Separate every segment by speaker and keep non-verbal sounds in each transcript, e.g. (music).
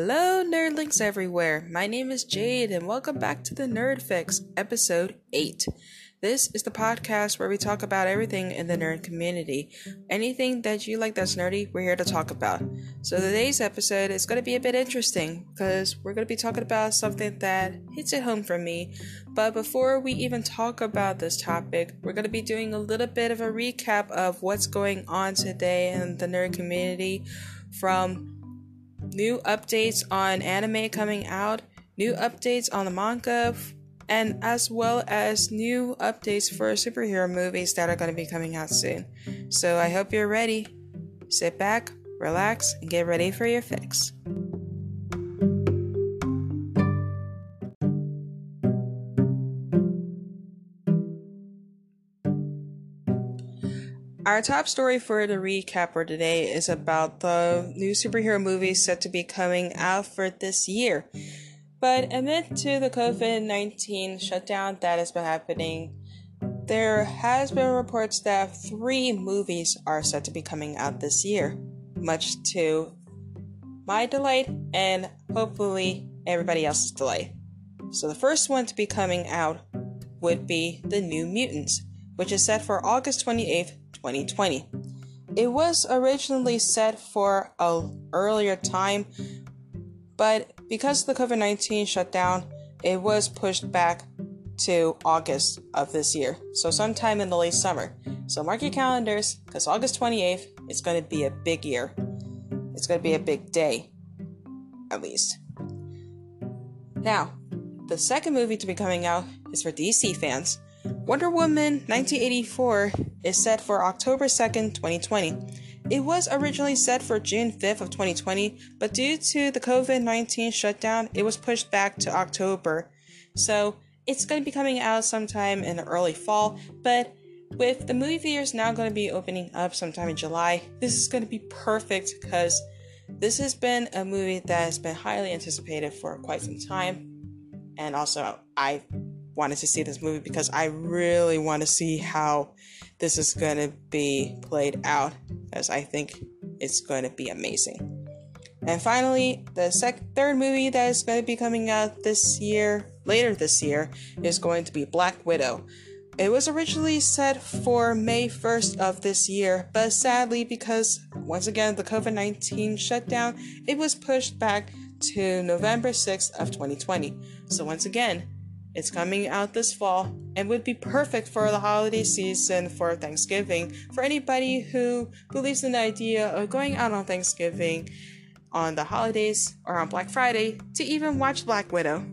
Speaker 1: Hello, nerdlings everywhere. My name is Jade, and welcome back to the Nerd Fix, episode 8. This is the podcast where we talk about everything in the nerd community. Anything that you like that's nerdy, we're here to talk about. So, today's episode is going to be a bit interesting because we're going to be talking about something that hits it home for me. But before we even talk about this topic, we're going to be doing a little bit of a recap of what's going on today in the nerd community from new updates on anime coming out, new updates on the manga, and as well as new updates for superhero movies that are going to be coming out soon. So I hope you're ready. Sit back, relax, and get ready for your fix. Our top story for the recap for today is about the new superhero movies set to be coming out for this year. But amid to the COVID 19 shutdown that has been happening, there has been reports that three movies are set to be coming out this year, much to my delight and hopefully everybody else's delight. So the first one to be coming out would be The New Mutants, which is set for August 28th, 2020. It was originally set for a earlier time, but because the COVID 19 shutdown, it was pushed back to August of this year, so sometime in the late summer. So mark your calendars, because August 28th is going to be a big year. It's going to be a big day, at least. Now, the second movie to be coming out is for DC fans. Wonder Woman 1984 is set for October 2nd, 2020. It was originally set for June 5th of 2020, but due to the COVID-19 shutdown, it was pushed back to October. So, it's going to be coming out sometime in the early fall, but with the movie theaters now going to be opening up sometime in July, this is going to be perfect because this has been a movie that has been highly anticipated for quite some time. And also, I wanted to see this movie because I really want to see how this is going to be played out, as I think it's going to be amazing. And finally, the sec- third movie that is going to be coming out this year, later this year, is going to be Black Widow. It was originally set for May 1st of this year, but sadly, because once again the COVID 19 shutdown, it was pushed back to November 6th of 2020. So once again, it's coming out this fall and would be perfect for the holiday season for Thanksgiving for anybody who believes in the idea of going out on Thanksgiving on the holidays or on Black Friday to even watch Black Widow.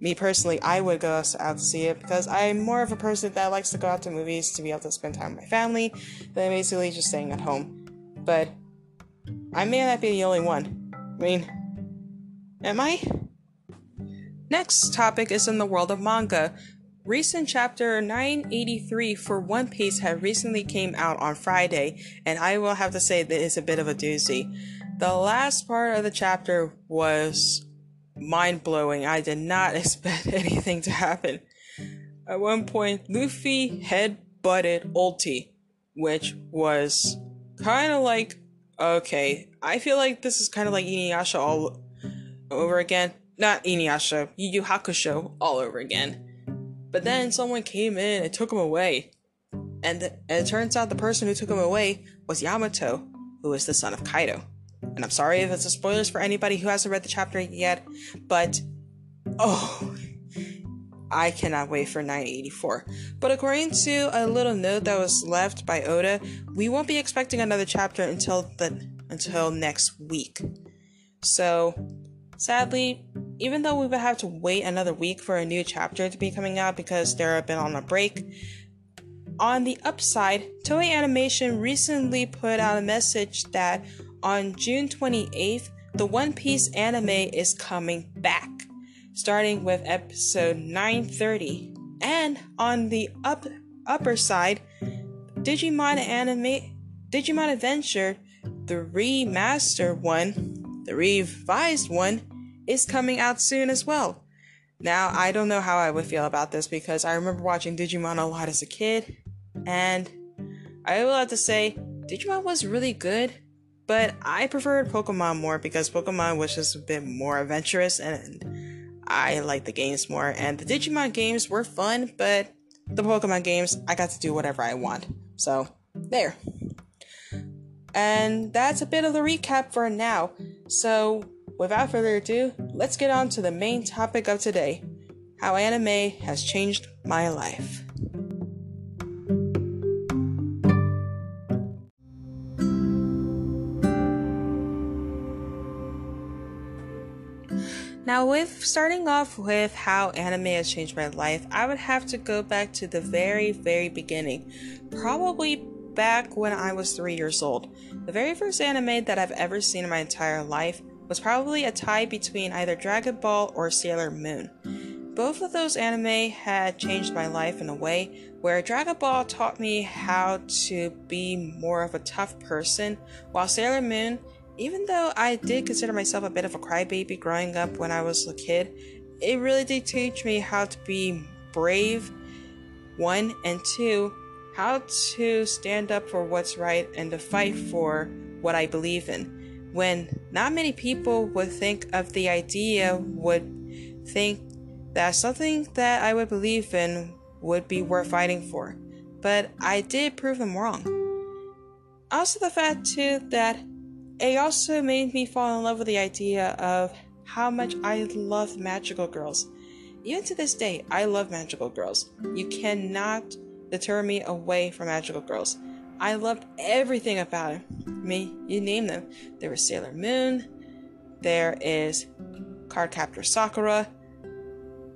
Speaker 1: Me personally, I would go out to see it because I'm more of a person that likes to go out to movies to be able to spend time with my family than basically just staying at home. But I may not be the only one. I mean, am I? Next topic is in the world of manga. Recent chapter 983 for One Piece had recently came out on Friday, and I will have to say that it's a bit of a doozy. The last part of the chapter was mind blowing. I did not (laughs) expect (laughs) anything to happen. At one point, Luffy head butted Ulti, which was kind of like, okay, I feel like this is kind of like Inuyasha all over again not Inuyasha, Yu Yu Hakusho all over again. But then someone came in and took him away. And, and it turns out the person who took him away was Yamato, who is the son of Kaido. And I'm sorry if it's a spoilers for anybody who hasn't read the chapter yet, but oh, I cannot wait for 984. But according to a little note that was left by Oda, we won't be expecting another chapter until the until next week. So, sadly, even though we would have to wait another week for a new chapter to be coming out because they've been on a break, on the upside, Toei Animation recently put out a message that on June 28th, the One Piece anime is coming back, starting with episode 930. And on the up upper side, Digimon anime Digimon Adventure, the remastered one, the revised one, is coming out soon as well. Now, I don't know how I would feel about this because I remember watching Digimon a lot as a kid, and I will have to say, Digimon was really good, but I preferred Pokemon more because Pokemon was just a bit more adventurous and I liked the games more. And the Digimon games were fun, but the Pokemon games, I got to do whatever I want. So, there. And that's a bit of the recap for now. So, without further ado, let's get on to the main topic of today how anime has changed my life. Now, with starting off with how anime has changed my life, I would have to go back to the very, very beginning. Probably back when I was three years old. The very first anime that I've ever seen in my entire life was probably a tie between either Dragon Ball or Sailor Moon. Both of those anime had changed my life in a way where Dragon Ball taught me how to be more of a tough person, while Sailor Moon, even though I did consider myself a bit of a crybaby growing up when I was a kid, it really did teach me how to be brave, one, and two, how to stand up for what's right and to fight for what I believe in. When not many people would think of the idea, would think that something that I would believe in would be worth fighting for. But I did prove them wrong. Also, the fact too that it also made me fall in love with the idea of how much I love magical girls. Even to this day, I love magical girls. You cannot deter me away from magical girls. I loved everything about it. Mean, you name them. There was Sailor Moon, there is Cardcaptor Sakura.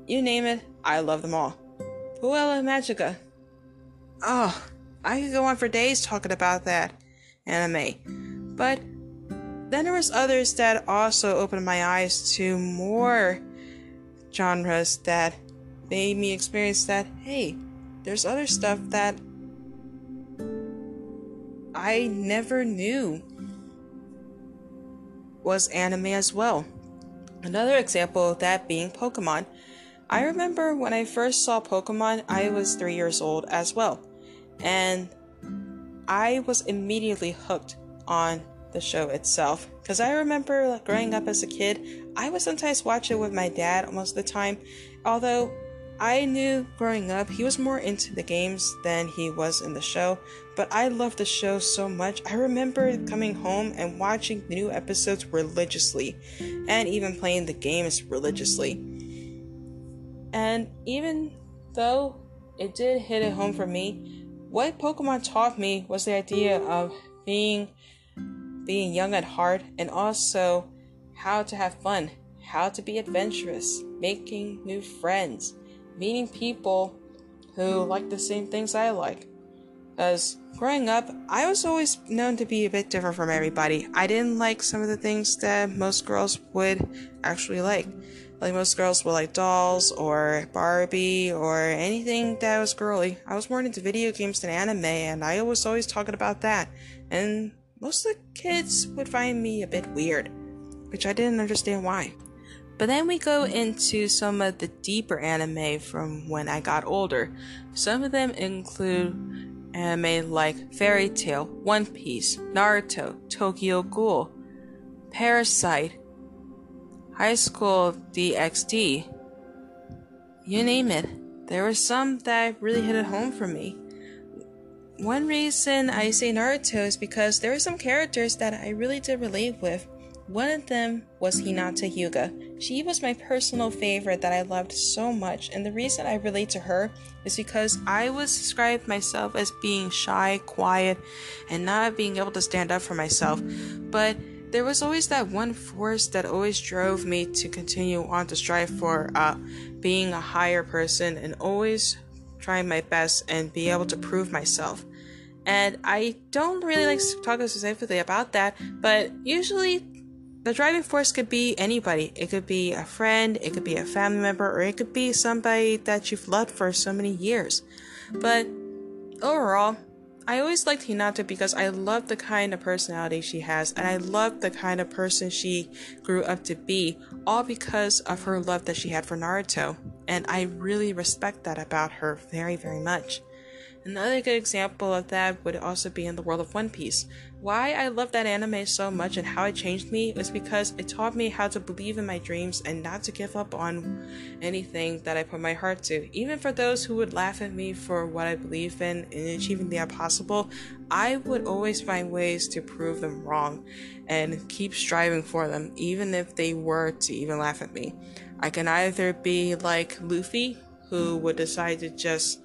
Speaker 1: You name it, I love them all. Puella Magica. Oh, I could go on for days talking about that anime. But then there was others that also opened my eyes to more genres that made me experience that, hey, there's other stuff that I never knew was anime as well. Another example of that being Pokemon. I remember when I first saw Pokemon, I was three years old as well. And I was immediately hooked on the show itself. Because I remember growing up as a kid, I would sometimes watch it with my dad most of the time. Although I knew growing up he was more into the games than he was in the show, but I loved the show so much. I remember coming home and watching the new episodes religiously, and even playing the games religiously. And even though it did hit it home for me, what Pokemon taught me was the idea of being being young at heart and also how to have fun, how to be adventurous, making new friends meeting people who like the same things I like. Because growing up, I was always known to be a bit different from everybody. I didn't like some of the things that most girls would actually like. Like most girls would like dolls or Barbie or anything that was girly. I was more into video games than anime, and I was always talking about that. And most of the kids would find me a bit weird, which I didn't understand why. But then we go into some of the deeper anime from when I got older. Some of them include anime like Fairy Tail, One Piece, Naruto, Tokyo Ghoul, Parasyte, High School DxD. You name it. There were some that really hit it home for me. One reason I say Naruto is because there were some characters that I really did relate with. One of them was Hinata Hyuga. She was my personal favorite that I loved so much, and the reason I relate to her is because I was described myself as being shy, quiet, and not being able to stand up for myself. But there was always that one force that always drove me to continue on to strive for uh, being a higher person and always trying my best and be able to prove myself. And I don't really like talking specifically about that, but usually the driving force could be anybody. It could be a friend, it could be a family member, or it could be somebody that you've loved for so many years. But overall, I always liked Hinata because I love the kind of personality she has, and I love the kind of person she grew up to be, all because of her love that she had for Naruto. And I really respect that about her very, very much. Another good example of that would also be in the world of One Piece. Why I love that anime so much and how it changed me was because it taught me how to believe in my dreams and not to give up on anything that I put my heart to. Even for those who would laugh at me for what I believe in and achieving the impossible, I would always find ways to prove them wrong and keep striving for them, even if they were to even laugh at me. I can either be like Luffy, who would decide to just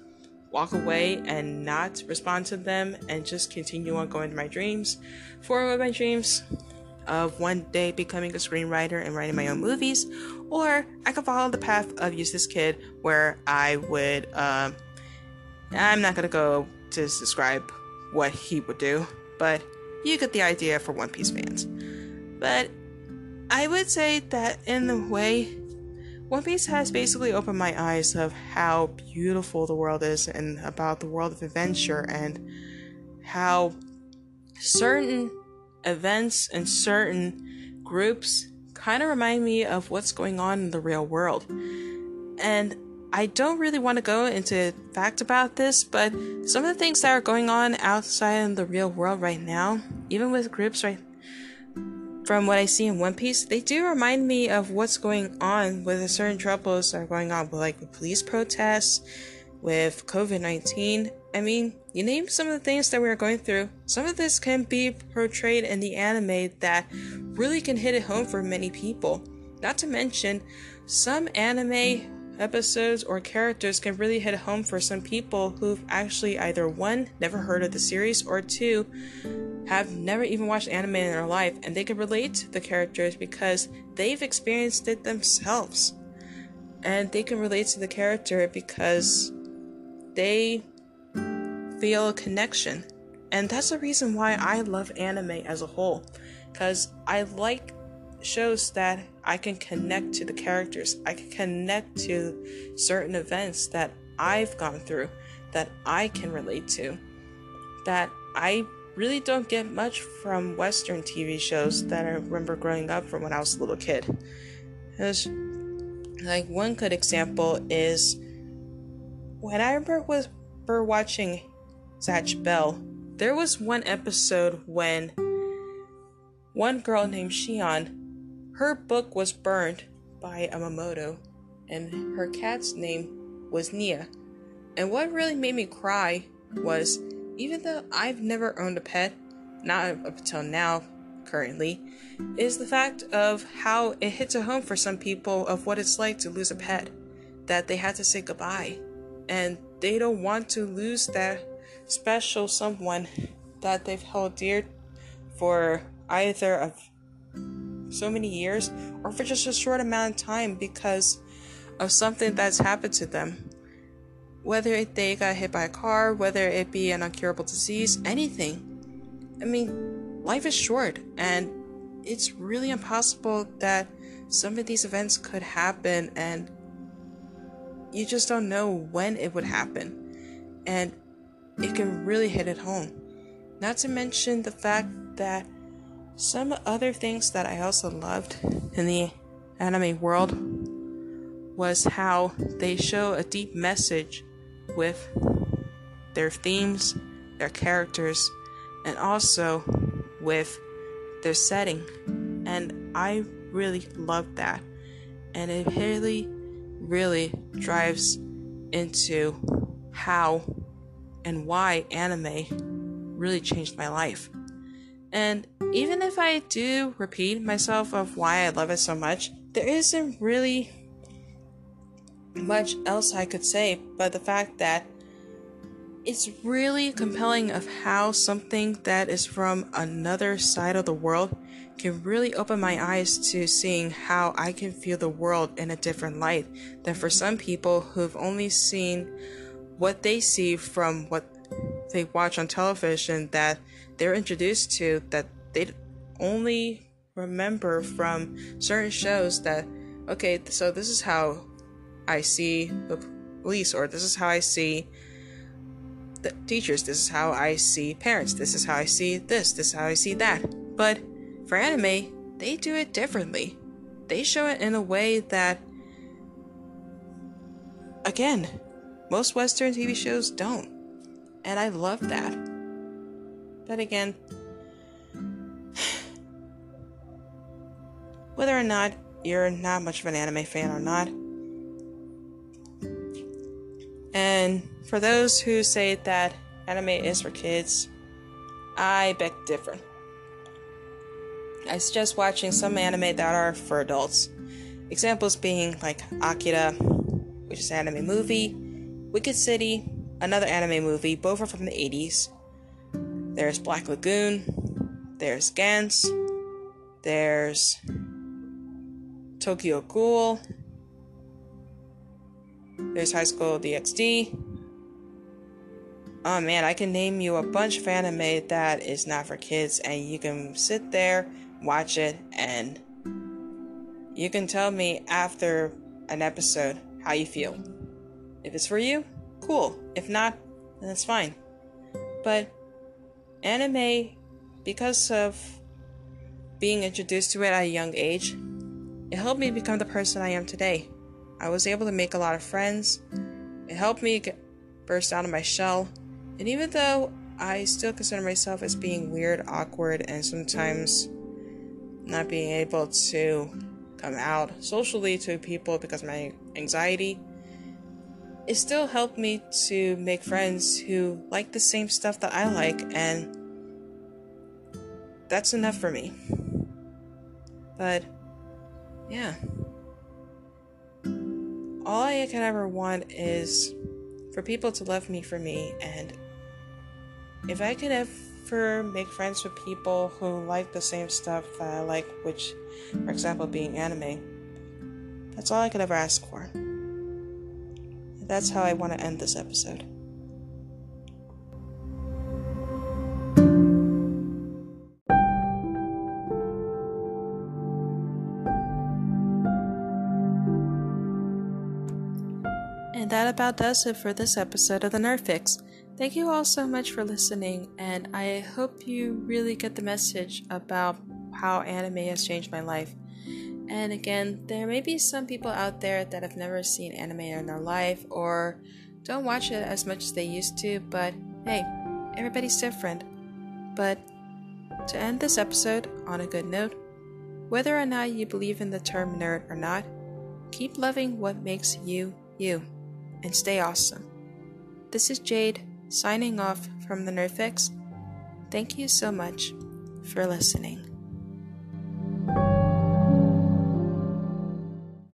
Speaker 1: walk away and not respond to them and just continue on going to my dreams. For my dreams of one day becoming a screenwriter and writing my own movies, or I could follow the path of Eustass Kid, where I would. Um, I'm not gonna go to describe what he would do, but you get the idea for One Piece fans. But I would say that in the way one Piece has basically opened my eyes of how beautiful the world is and about the world of adventure and how certain events and certain groups kind of remind me of what's going on in the real world. And I don't really want to go into fact about this, but some of the things that are going on outside in the real world right now, even with groups right from what I see in One Piece, they do remind me of what's going on with the certain troubles that are going on, with like with police protests, with COVID 19. I mean, you name some of the things that we are going through. Some of this can be portrayed in the anime that really can hit it home for many people. Not to mention, some anime episodes or characters can really hit home for some people who've actually either one, never heard of the series, or two, have never even watched anime in their life and they can relate to the characters because they've experienced it themselves. And they can relate to the character because they feel a connection. And that's the reason why I love anime as a whole. Because I like shows that I can connect to the characters. I can connect to certain events that I've gone through that I can relate to. That I really don't get much from Western TV shows that I remember growing up from when I was a little kid. Like, one good example is when I remember was for watching Zatch Bell, there was one episode when one girl named Shion, her book was burned by Amamoto, and her cat's name was Nia. And what really made me cry was even though I've never owned a pet, not up until now, currently, is the fact of how it hits a home for some people of what it's like to lose a pet, that they had to say goodbye, and they don't want to lose that special someone that they've held dear for either of so many years or for just a short amount of time because of something that's happened to them whether they got hit by a car, whether it be an incurable disease, anything. I mean, life is short, and it's really impossible that some of these events could happen, and you just don't know when it would happen. And it can really hit it home. Not to mention the fact that some other things that I also loved in the anime world was how they show a deep message with their themes, their characters, and also with their setting. And I really love that. And it really, really drives into how and why anime really changed my life. And even if I do repeat myself of why I love it so much, there isn't really much else I could say, but the fact that it's really compelling of how something that is from another side of the world can really open my eyes to seeing how I can feel the world in a different light than for some people who've only seen what they see from what they watch on television that they're introduced to that they only remember from certain shows that okay so this is how I see the police, or this is how I see the teachers, this is how I see parents, this is how I see this, this is how I see that. But for anime, they do it differently. They show it in a way that, again, most Western TV shows don't. And I love that. But again, (sighs) whether or not you're not much of an anime fan or not, and for those who say that anime is for kids, I beg differ. I suggest watching some anime that are for adults. Examples being like Akira, which is an anime movie, Wicked City, another anime movie, both are from the 80s. There's Black Lagoon, there's Gantz, there's Tokyo Ghoul, there's High School DxD. Oh man, I can name you a bunch of anime that is not for kids, and you can sit there, watch it, and you can tell me after an episode how you feel. If it's for you, cool. If not, then it's fine. But anime, because of being introduced to it at a young age, it helped me become the person I am today. I was able to make a lot of friends. It helped me get, burst out of my shell. And even though I still consider myself as being weird, awkward, and sometimes not being able to come out socially to people because of my anxiety, it still helped me to make friends who like the same stuff that I like, and that's enough for me. But, yeah. All I can ever want is for people to love me for me, and if I could ever make friends with people who like the same stuff that I like, which, for example, being anime, that's all I could ever ask for. That's how I want to end this episode. That about does it for this episode of the Nerd Fix. Thank you all so much for listening, and I hope you really get the message about how anime has changed my life. And again, there may be some people out there that have never seen anime in their life or don't watch it as much as they used to, but hey, everybody's different. But to end this episode on a good note, whether or not you believe in the term nerd or not, keep loving what makes you you and stay awesome. This is Jade signing off from the Nerd Fix. Thank you so much for listening.